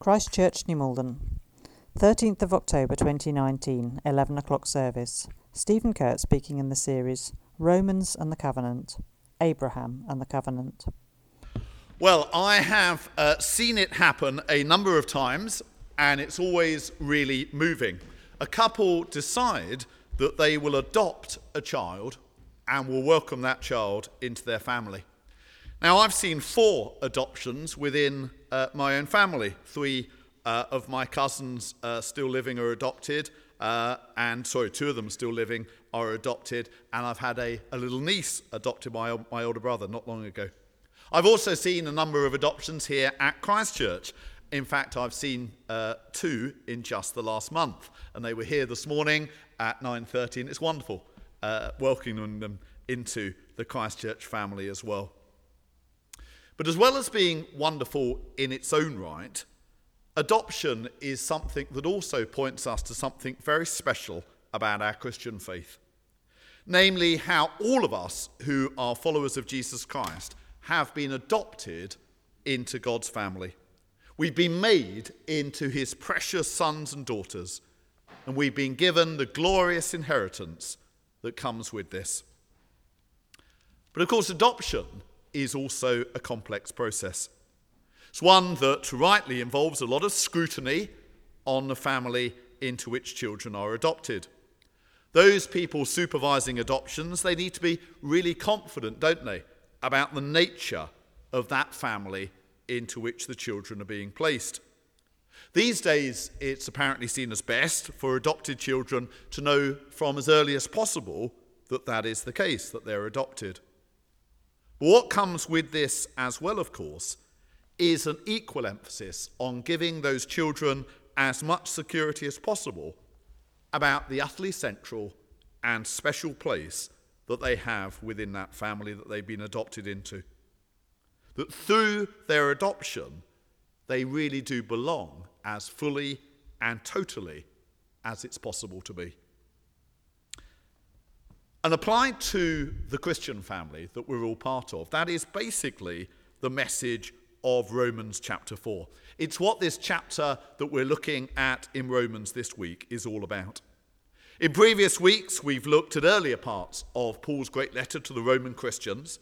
Christchurch, New Malden, 13th of October 2019, 11 o'clock service. Stephen Kuhrt speaking in the series Romans and the Covenant, Abraham and the Covenant. Well, I have uh, seen it happen a number of times, and it's always really moving. A couple decide that they will adopt a child and will welcome that child into their family. Now, I've seen four adoptions within uh, my own family. Three uh, of my cousins uh, still living are adopted, uh, and sorry, two of them still living are adopted, and I've had a, a little niece adopted by my older brother not long ago. I've also seen a number of adoptions here at Christchurch. In fact, I've seen uh, two in just the last month, and they were here this morning at 9:30, and it's wonderful uh, welcoming them into the Christchurch family as well. But as well as being wonderful in its own right, adoption is something that also points us to something very special about our Christian faith. Namely, how all of us who are followers of Jesus Christ have been adopted into God's family. We've been made into his precious sons and daughters, and we've been given the glorious inheritance that comes with this. But of course, adoption is also a complex process. It's one that rightly involves a lot of scrutiny on the family into which children are adopted. Those people supervising adoptions, they need to be really confident, don't they, about the nature of that family into which the children are being placed. These days, it's apparently seen as best for adopted children to know from as early as possible that that is the case, that they're adopted. What comes with this as well, of course, is an equal emphasis on giving those children as much security as possible about the utterly central and special place that they have within that family that they've been adopted into. That through their adoption, they really do belong as fully and totally as it's possible to be. And applied to the Christian family that we're all part of, that is basically the message of Romans chapter 4. It's what this chapter that we're looking at in Romans this week is all about. In previous weeks, we've looked at earlier parts of Paul's great letter to the Roman Christians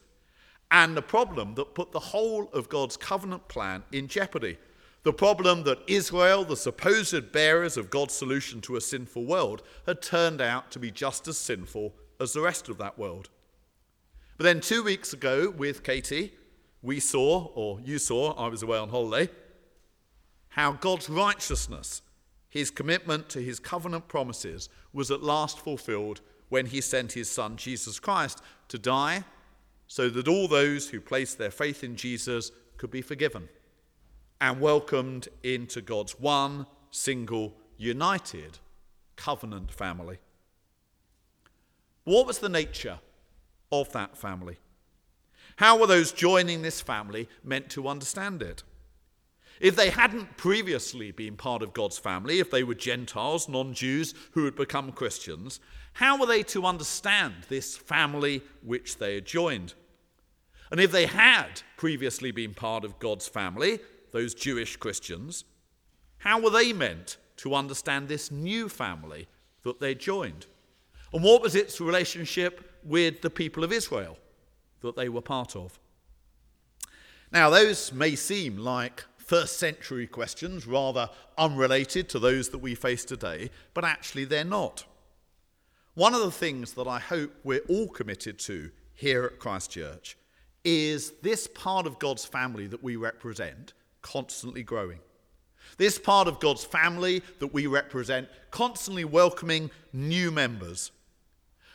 and the problem that put the whole of God's covenant plan in jeopardy. The problem that Israel, the supposed bearers of God's solution to a sinful world, had turned out to be just as sinful as the rest of that world. But then two weeks ago with Katie, we saw, or you saw, I was away on holiday, how God's righteousness, his commitment to his covenant promises, was at last fulfilled when he sent his son Jesus Christ to die so that all those who place their faith in Jesus could be forgiven and welcomed into God's one, single, united covenant family. What was the nature of that family? How were those joining this family meant to understand it? If they hadn't previously been part of God's family, if they were Gentiles, non Jews who had become Christians, how were they to understand this family which they had joined? And if they had previously been part of God's family, those Jewish Christians, how were they meant to understand this new family that they joined? And what was its relationship with the people of Israel that they were part of? Now, those may seem like first century questions, rather unrelated to those that we face today, but actually they're not. One of the things that I hope we're all committed to here at Christchurch is this part of God's family that we represent constantly growing. This part of God's family that we represent constantly welcoming new members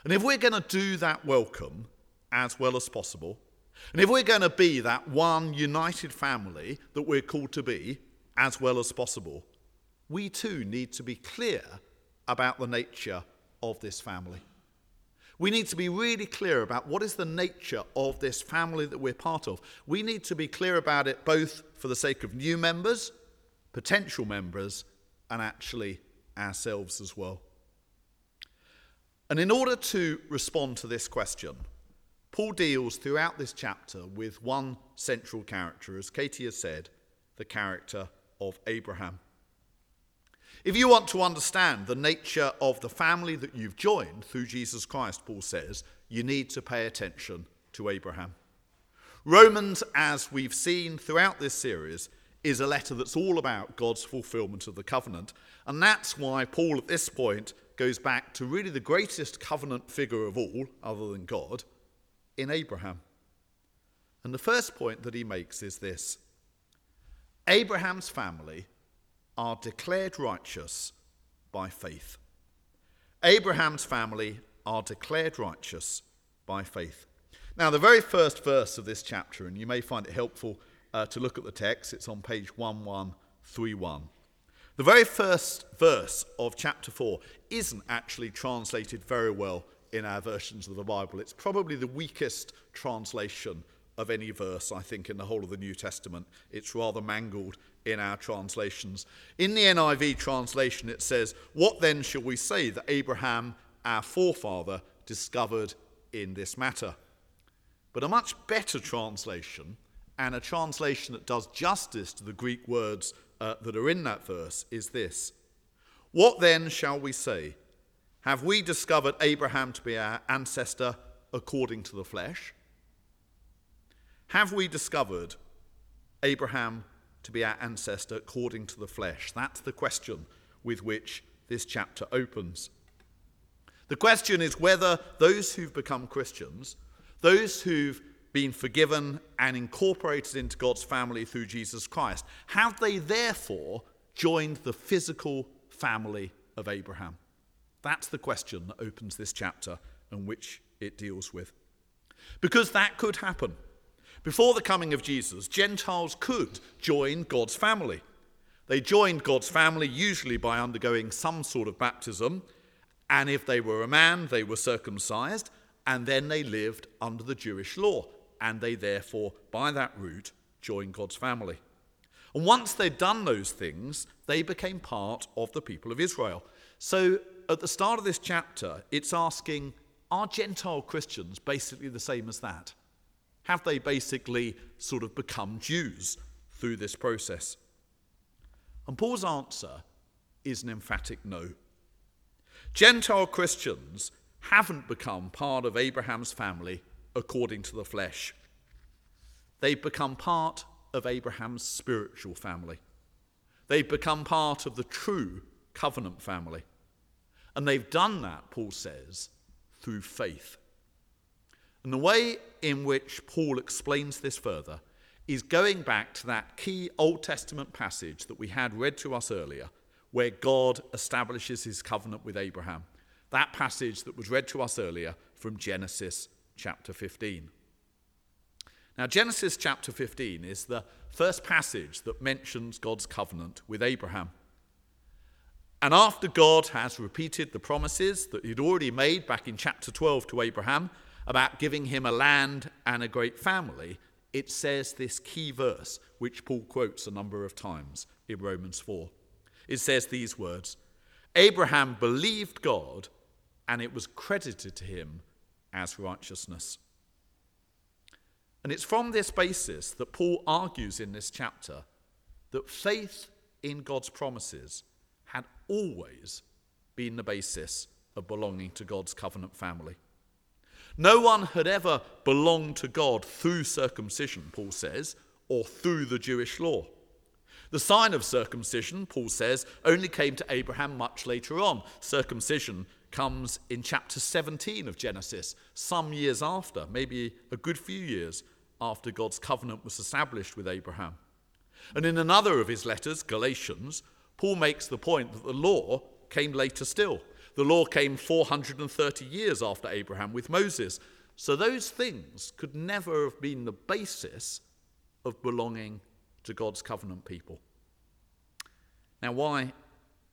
and if we're going to do that welcome as well as possible, and if we're going to be that one united family that we're called to be as well as possible, we too need to be clear about the nature of this family. We need to be really clear about what is the nature of this family that we're part of. We need to be clear about it both for the sake of new members, potential members, and actually ourselves as well. And in order to respond to this question, Paul deals throughout this chapter with one central character, as Katie has said, the character of Abraham. If you want to understand the nature of the family that you've joined through Jesus Christ, Paul says, you need to pay attention to Abraham. Romans, as we've seen throughout this series, is a letter that's all about God's fulfillment of the covenant. And that's why Paul, at this point, goes back to really the greatest covenant figure of all, other than God, in Abraham. And the first point that he makes is this Abraham's family are declared righteous by faith. Abraham's family are declared righteous by faith. Now, the very first verse of this chapter, and you may find it helpful uh, to look at the text, it's on page 1131. The very first verse of chapter 4 isn't actually translated very well in our versions of the Bible. It's probably the weakest translation of any verse, I think, in the whole of the New Testament. It's rather mangled in our translations. In the NIV translation, it says, What then shall we say that Abraham, our forefather, discovered in this matter? But a much better translation, and a translation that does justice to the Greek words uh, that are in that verse, is this What then shall we say? Have we discovered Abraham to be our ancestor according to the flesh? Have we discovered Abraham to be our ancestor according to the flesh? That's the question with which this chapter opens. The question is whether those who've become Christians, those who've been forgiven and incorporated into God's family through Jesus Christ, have they therefore joined the physical family of Abraham? That's the question that opens this chapter and which it deals with. Because that could happen. Before the coming of Jesus, Gentiles could join God's family. They joined God's family usually by undergoing some sort of baptism, and if they were a man, they were circumcised, and then they lived under the Jewish law, and they therefore, by that route, join God's family. And once they'd done those things, they became part of the people of Israel. So at the start of this chapter, it's asking, are Gentile Christians basically the same as that? Have they basically sort of become Jews through this process? And Paul's answer is an emphatic no. Gentile Christians haven't become part of Abraham's family according to the flesh. They've become part of Abraham's spiritual family. They've become part of the true covenant family. And they've done that, Paul says, through faith. And the way in which Paul explains this further is going back to that key Old Testament passage that we had read to us earlier, where God establishes his covenant with Abraham. That passage that was read to us earlier from Genesis chapter 15. Now, Genesis chapter 15 is the first passage that mentions God's covenant with Abraham. And after God has repeated the promises that he'd already made back in chapter 12 to Abraham about giving him a land and a great family, it says this key verse, which Paul quotes a number of times in Romans 4. It says these words Abraham believed God, and it was credited to him as righteousness. And it's from this basis that Paul argues in this chapter that faith in God's promises had always been the basis of belonging to God's covenant family. No one had ever belonged to God through circumcision, Paul says, or through the Jewish law. The sign of circumcision, Paul says, only came to Abraham much later on. Circumcision comes in chapter 17 of Genesis, some years after, maybe a good few years after God's covenant was established with Abraham. And in another of his letters, Galatians, Paul makes the point that the law came later still. The law came 430 years after Abraham with Moses. So those things could never have been the basis of belonging to God's covenant people. Now, why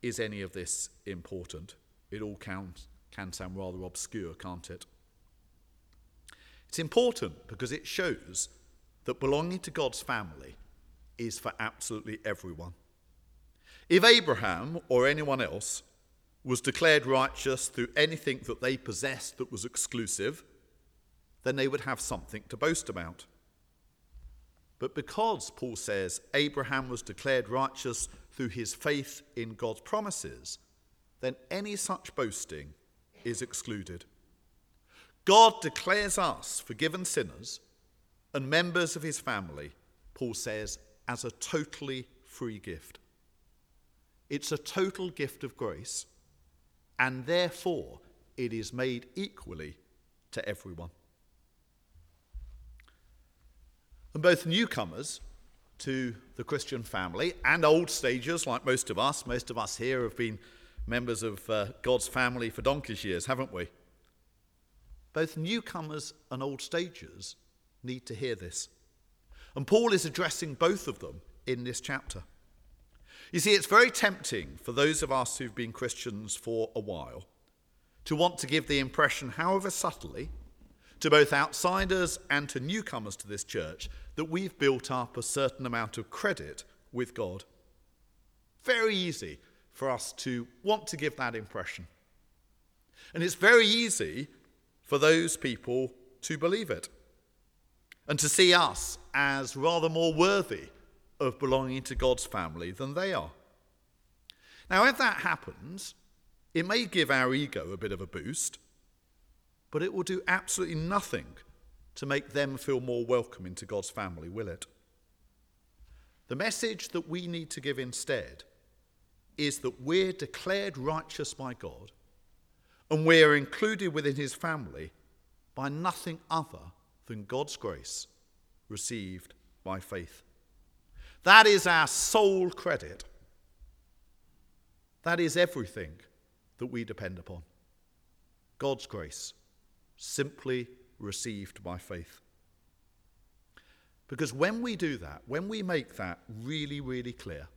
is any of this important? It all can, can sound rather obscure, can't it? It's important because it shows that belonging to God's family is for absolutely everyone. If Abraham or anyone else was declared righteous through anything that they possessed that was exclusive, then they would have something to boast about. But because, Paul says, Abraham was declared righteous through his faith in God's promises, then any such boasting is excluded. God declares us forgiven sinners and members of his family, Paul says, as a totally free gift. It's a total gift of grace, and therefore it is made equally to everyone. And both newcomers to the Christian family and old stagers, like most of us, most of us here have been members of uh, God's family for donkey's years, haven't we? Both newcomers and old stagers need to hear this. And Paul is addressing both of them in this chapter. You see, it's very tempting for those of us who've been Christians for a while to want to give the impression, however subtly, to both outsiders and to newcomers to this church, that we've built up a certain amount of credit with God. Very easy for us to want to give that impression. And it's very easy for those people to believe it and to see us as rather more worthy of belonging to God's family than they are. Now, if that happens, it may give our ego a bit of a boost, but it will do absolutely nothing to make them feel more welcome into God's family, will it? The message that we need to give instead is that we're declared righteous by God and we're included within his family by nothing other than God's grace received by faith. That is our sole credit. That is everything that we depend upon. God's grace, simply received by faith. Because when we do that, when we make that really, really clear,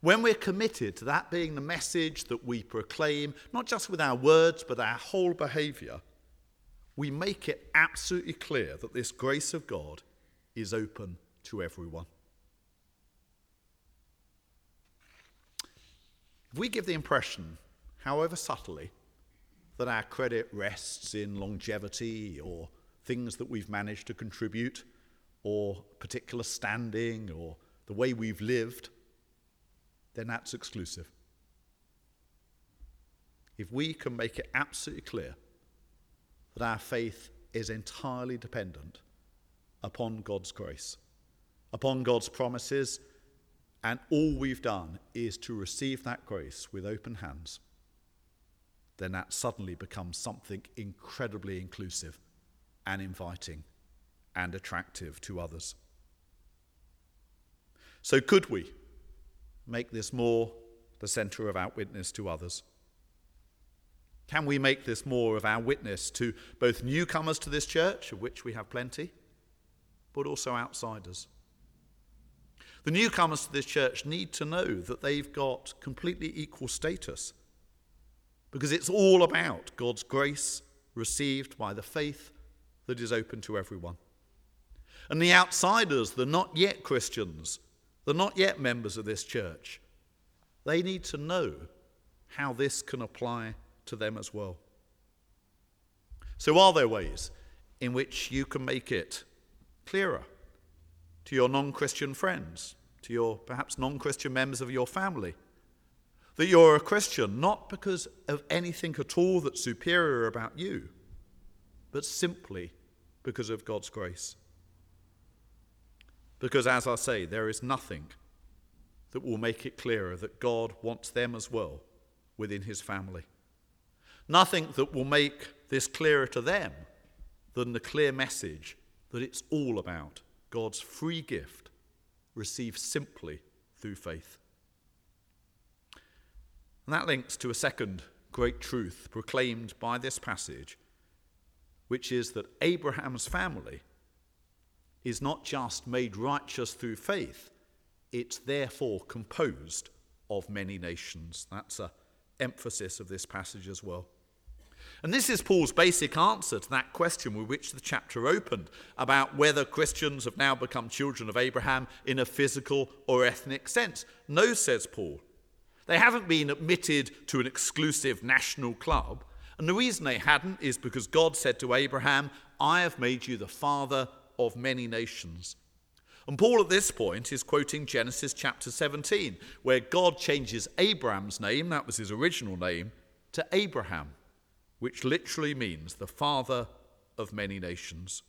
when we're committed to that being the message that we proclaim, not just with our words, but our whole behaviour, we make it absolutely clear that this grace of God is open to everyone. If we give the impression, however subtly, that our credit rests in longevity or things that we've managed to contribute or particular standing or the way we've lived, then that's exclusive. If we can make it absolutely clear that our faith is entirely dependent upon God's grace, upon God's promises, and all we've done is to receive that grace with open hands, then that suddenly becomes something incredibly inclusive and inviting and attractive to others. So, could we? Make this more the centre of our witness to others? Can we make this more of our witness to both newcomers to this church, of which we have plenty, but also outsiders? The newcomers to this church need to know that they've got completely equal status because it's all about God's grace received by the faith that is open to everyone. And the outsiders, the not yet Christians, they're not yet members of this church. They need to know how this can apply to them as well. So, are there ways in which you can make it clearer to your non Christian friends, to your perhaps non Christian members of your family, that you're a Christian not because of anything at all that's superior about you, but simply because of God's grace? Because, as I say, there is nothing that will make it clearer that God wants them as well within his family. Nothing that will make this clearer to them than the clear message that it's all about God's free gift received simply through faith. And that links to a second great truth proclaimed by this passage, which is that Abraham's family is not just made righteous through faith, it's therefore composed of many nations. That's an emphasis of this passage as well. And this is Paul's basic answer to that question with which the chapter opened about whether Christians have now become children of Abraham in a physical or ethnic sense. No, says Paul. They haven't been admitted to an exclusive national club. And the reason they hadn't is because God said to Abraham, I have made you the father of many nations. And Paul at this point is quoting Genesis chapter 17, where God changes Abram's name, that was his original name, to Abraham, which literally means the father of many nations.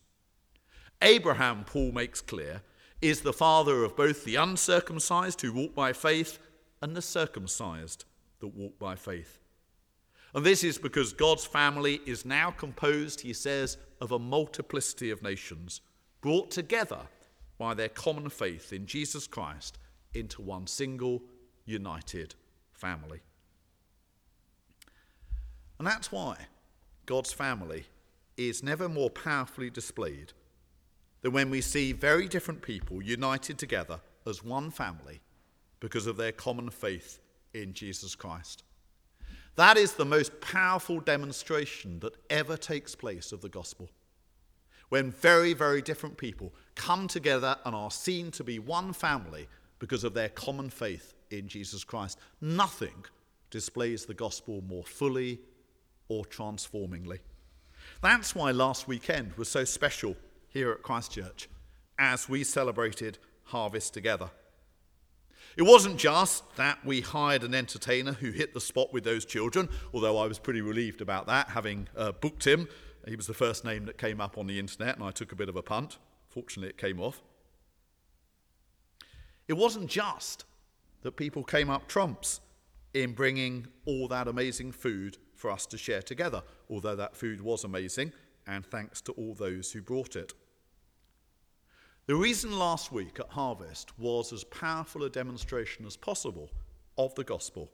Abraham, Paul makes clear, is the father of both the uncircumcised who walk by faith and the circumcised that walk by faith. And this is because God's family is now composed, he says, of a multiplicity of nations, brought together by their common faith in Jesus Christ into one single, united family. And that's why God's family is never more powerfully displayed than when we see very different people united together as one family because of their common faith in Jesus Christ. That is the most powerful demonstration that ever takes place of the gospel. When very, very different people come together and are seen to be one family because of their common faith in Jesus Christ. Nothing displays the gospel more fully or transformingly. That's why last weekend was so special here at Christchurch as we celebrated harvest together. It wasn't just that we hired an entertainer who hit the spot with those children, although I was pretty relieved about that, having uh, booked him. He was the first name that came up on the internet, and I took a bit of a punt. Fortunately, it came off. It wasn't just that people came up trumps in bringing all that amazing food for us to share together, although that food was amazing, and thanks to all those who brought it. The reason last week at Harvest was as powerful a demonstration as possible of the gospel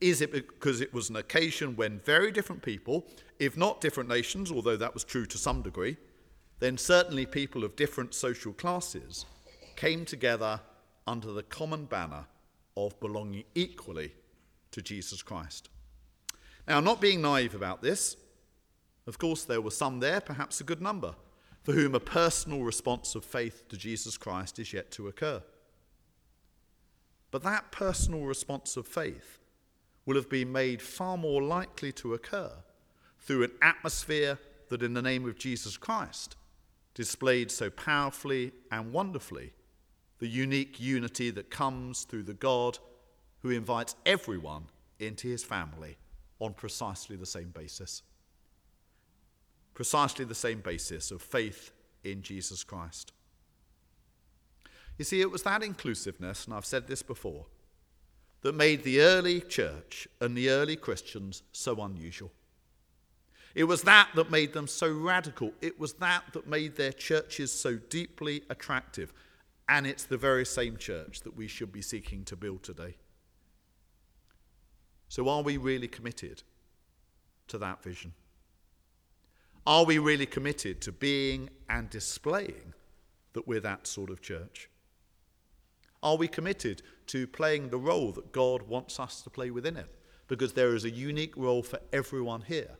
is it because it was an occasion when very different people, if not different nations, although that was true to some degree, then certainly people of different social classes came together under the common banner of belonging equally to Jesus Christ. Now, not being naive about this, of course, there were some there, perhaps a good number, for whom a personal response of faith to Jesus Christ is yet to occur. But that personal response of faith will have been made far more likely to occur through an atmosphere that, in the name of Jesus Christ, displayed so powerfully and wonderfully the unique unity that comes through the God who invites everyone into his family on precisely the same basis precisely the same basis of faith in Jesus Christ. You see, it was that inclusiveness, and I've said this before, that made the early church and the early Christians so unusual. It was that that made them so radical. It was that that made their churches so deeply attractive. And it's the very same church that we should be seeking to build today. So, are we really committed to that vision? Are we really committed to being and displaying that we're that sort of church? Are we committed to playing the role that God wants us to play within it? Because there is a unique role for everyone here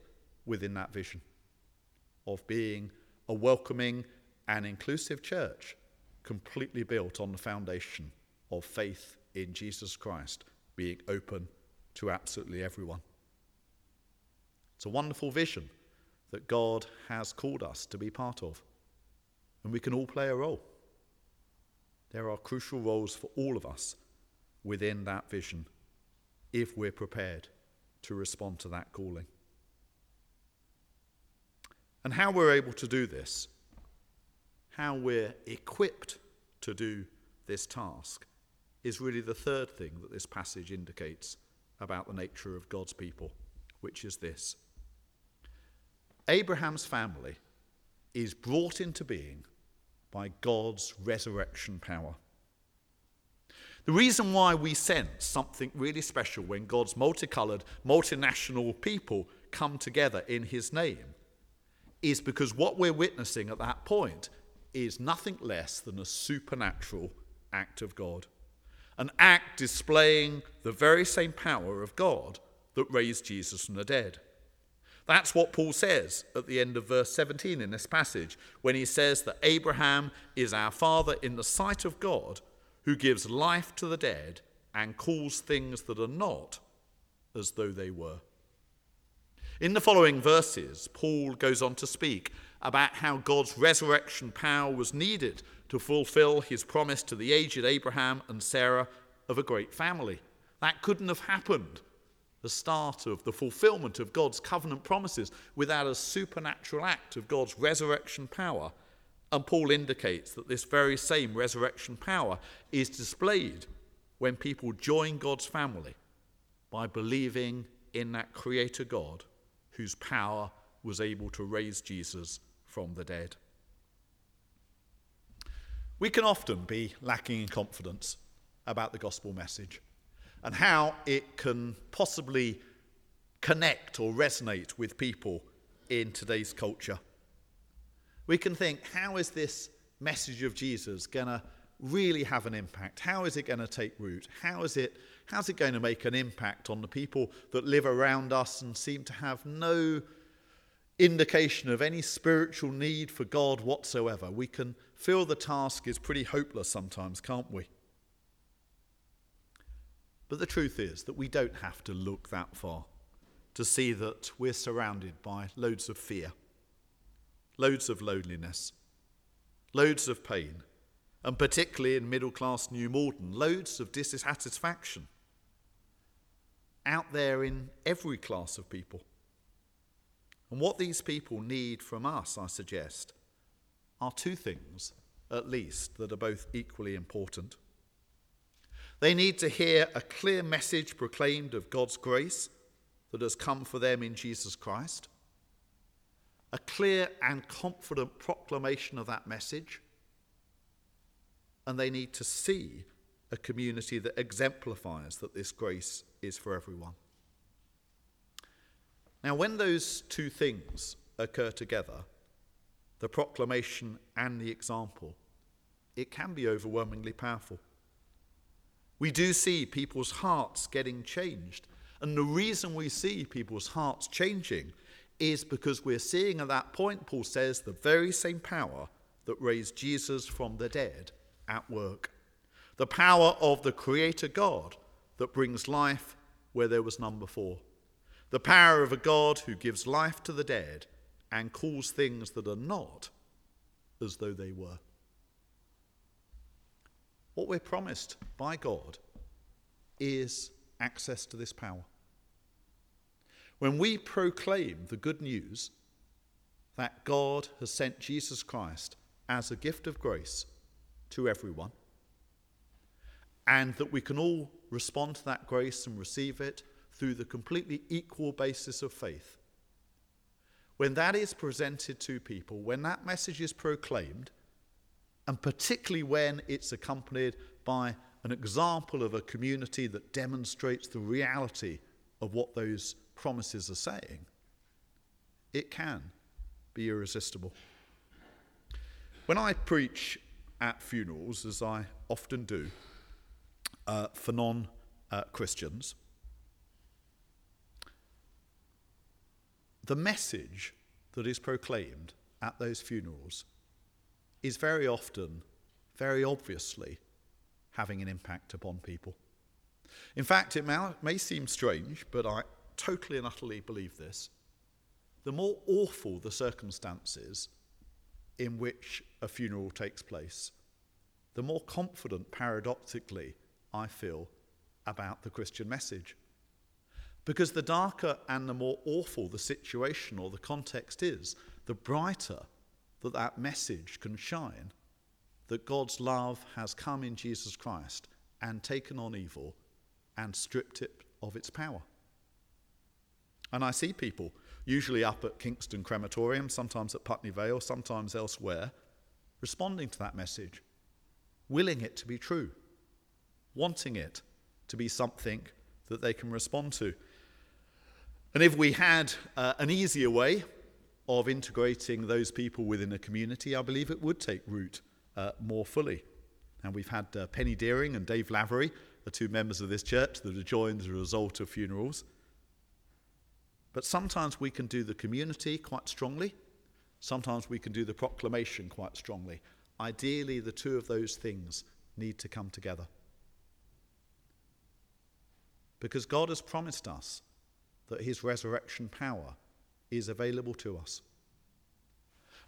within that vision of being a welcoming and inclusive church completely built on the foundation of faith in Jesus Christ, being open to absolutely everyone. It's a wonderful vision that God has called us to be part of. And we can all play a role. There are crucial roles for all of us within that vision if we're prepared to respond to that calling. And how we're able to do this, how we're equipped to do this task, is really the third thing that this passage indicates about the nature of God's people, which is this Abraham's family is brought into being by God's resurrection power. The reason why we sense something really special when God's multicolored, multinational people come together in his name is because what we're witnessing at that point is nothing less than a supernatural act of God. An act displaying the very same power of God that raised Jesus from the dead. That's what Paul says at the end of verse 17 in this passage, when he says that Abraham is our father in the sight of God, who gives life to the dead and calls things that are not as though they were. In the following verses, Paul goes on to speak about how God's resurrection power was needed to fulfill his promise to the aged Abraham and Sarah of a great family. That couldn't have happened, the start of the fulfillment of God's covenant promises, without a supernatural act of God's resurrection power. And Paul indicates that this very same resurrection power is displayed when people join God's family by believing in that Creator God whose power was able to raise Jesus from the dead. We can often be lacking in confidence about the gospel message and how it can possibly connect or resonate with people in today's culture. We can think, how is this message of Jesus going to really have an impact? How is it going to take root? How is it, how's it going to make an impact on the people that live around us and seem to have no indication of any spiritual need for God whatsoever? We can feel the task is pretty hopeless sometimes, can't we? But the truth is that we don't have to look that far to see that we're surrounded by loads of fear, loads of loneliness, loads of pain, and particularly in middle class New Malden, loads of dissatisfaction out there in every class of people. And what these people need from us, I suggest, are two things, at least, that are both equally important. They need to hear a clear message proclaimed of God's grace that has come for them in Jesus Christ, a clear and confident proclamation of that message and they need to see a community that exemplifies that this grace is for everyone. Now, when those two things occur together, the proclamation and the example, it can be overwhelmingly powerful. We do see people's hearts getting changed. And the reason we see people's hearts changing is because we're seeing at that point, Paul says, the very same power that raised Jesus from the dead at work. The power of the Creator God that brings life where there was none before. The power of a God who gives life to the dead and calls things that are not as though they were. What we're promised by God is access to this power. When we proclaim the good news that God has sent Jesus Christ as a gift of grace to everyone, and that we can all respond to that grace and receive it through the completely equal basis of faith. When that is presented to people, when that message is proclaimed, and particularly when it's accompanied by an example of a community that demonstrates the reality of what those promises are saying, it can be irresistible. When I preach at funerals, as I often do, uh, for non uh, Christians, the message that is proclaimed at those funerals is very often, very obviously, having an impact upon people. In fact, it may, may seem strange, but I totally and utterly believe this. The more awful the circumstances, in which a funeral takes place, the more confident, paradoxically, I feel about the Christian message. Because the darker and the more awful the situation or the context is, the brighter that that message can shine that God's love has come in Jesus Christ and taken on evil and stripped it of its power. And I see people usually up at Kingston Crematorium, sometimes at Putney Vale, sometimes elsewhere, responding to that message, willing it to be true, wanting it to be something that they can respond to. And if we had uh, an easier way of integrating those people within a community, I believe it would take root uh, more fully. And we've had uh, Penny Deering and Dave Lavery, the two members of this church that have joined as a result of funerals. But sometimes we can do the community quite strongly. Sometimes we can do the proclamation quite strongly. Ideally, the two of those things need to come together. Because God has promised us that his resurrection power is available to us.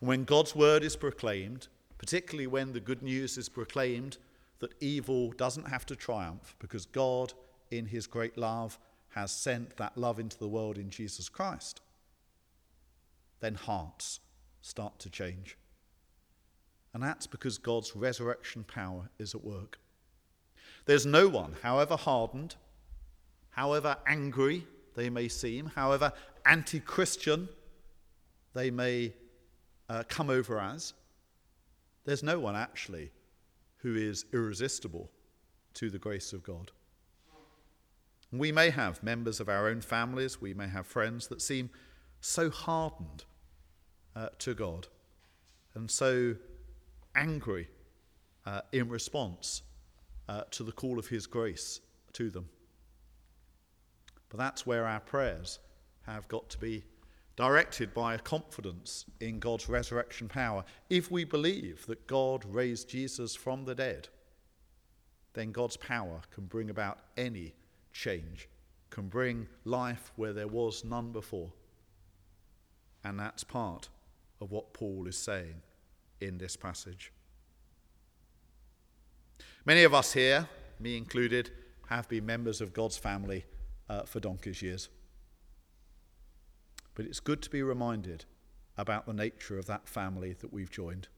When God's word is proclaimed, particularly when the good news is proclaimed that evil doesn't have to triumph because God, in his great love, has sent that love into the world in Jesus Christ, then hearts start to change. And that's because God's resurrection power is at work. There's no one, however hardened, however angry they may seem, however anti Christian they may uh, come over as, there's no one actually who is irresistible to the grace of God. We may have members of our own families, we may have friends that seem so hardened uh, to God and so angry uh, in response uh, to the call of His grace to them. But that's where our prayers have got to be directed by a confidence in God's resurrection power. If we believe that God raised Jesus from the dead, then God's power can bring about any change, can bring life where there was none before. And that's part of what Paul is saying in this passage. Many of us here, me included, have been members of God's family uh, for donkey's years. But it's good to be reminded about the nature of that family that we've joined.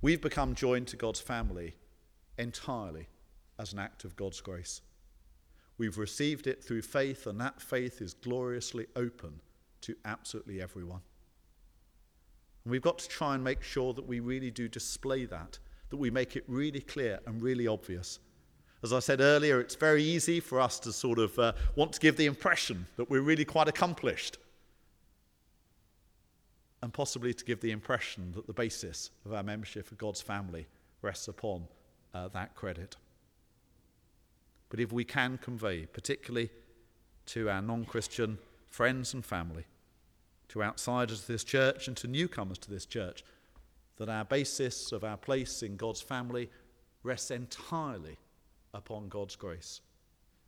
We've become joined to God's family entirely as an act of God's grace. We've received it through faith, and that faith is gloriously open to absolutely everyone. And we've got to try and make sure that we really do display that, that we make it really clear and really obvious. As I said earlier, it's very easy for us to sort of uh, want to give the impression that we're really quite accomplished, and possibly to give the impression that the basis of our membership of God's family rests upon uh, that credit. But if we can convey, particularly to our non Christian friends and family, to outsiders of this church and to newcomers to this church, that our basis of our place in God's family rests entirely upon God's grace,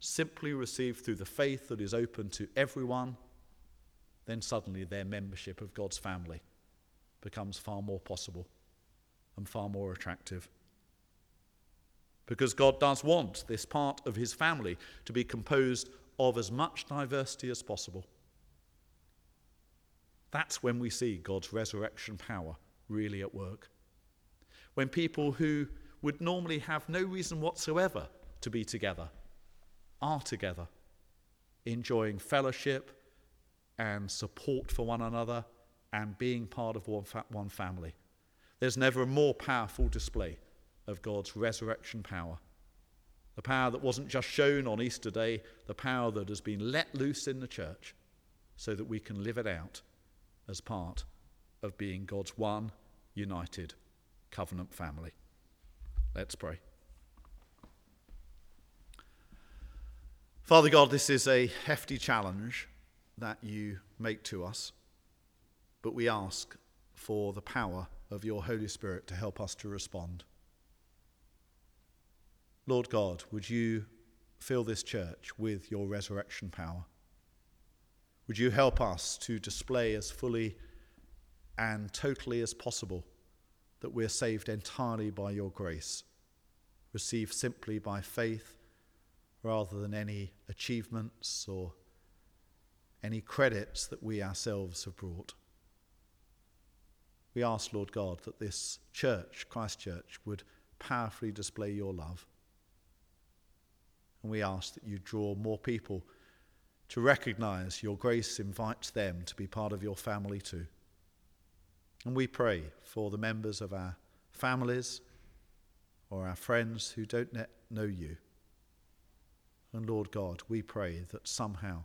simply received through the faith that is open to everyone, then suddenly their membership of God's family becomes far more possible and far more attractive. Because God does want this part of his family to be composed of as much diversity as possible. That's when we see God's resurrection power really at work. When people who would normally have no reason whatsoever to be together are together, enjoying fellowship and support for one another and being part of one, fa- one family. There's never a more powerful display of God's resurrection power. The power that wasn't just shown on Easter Day, the power that has been let loose in the church so that we can live it out as part of being God's one united covenant family. Let's pray. Father God, this is a hefty challenge that you make to us, but we ask for the power of your Holy Spirit to help us to respond. Lord God, would you fill this church with your resurrection power? Would you help us to display as fully and totally as possible that we're saved entirely by your grace, received simply by faith rather than any achievements or any credits that we ourselves have brought. We ask, Lord God, that this church, Christ Church, would powerfully display your love. And we ask that you draw more people to recognize your grace invites them to be part of your family too. And we pray for the members of our families or our friends who don't know you. And Lord God, we pray that somehow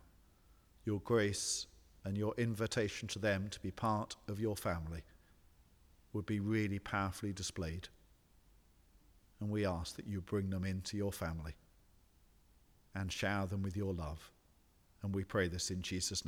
your grace and your invitation to them to be part of your family would be really powerfully displayed. And we ask that you bring them into your family and shower them with your love. And we pray this in Jesus' name.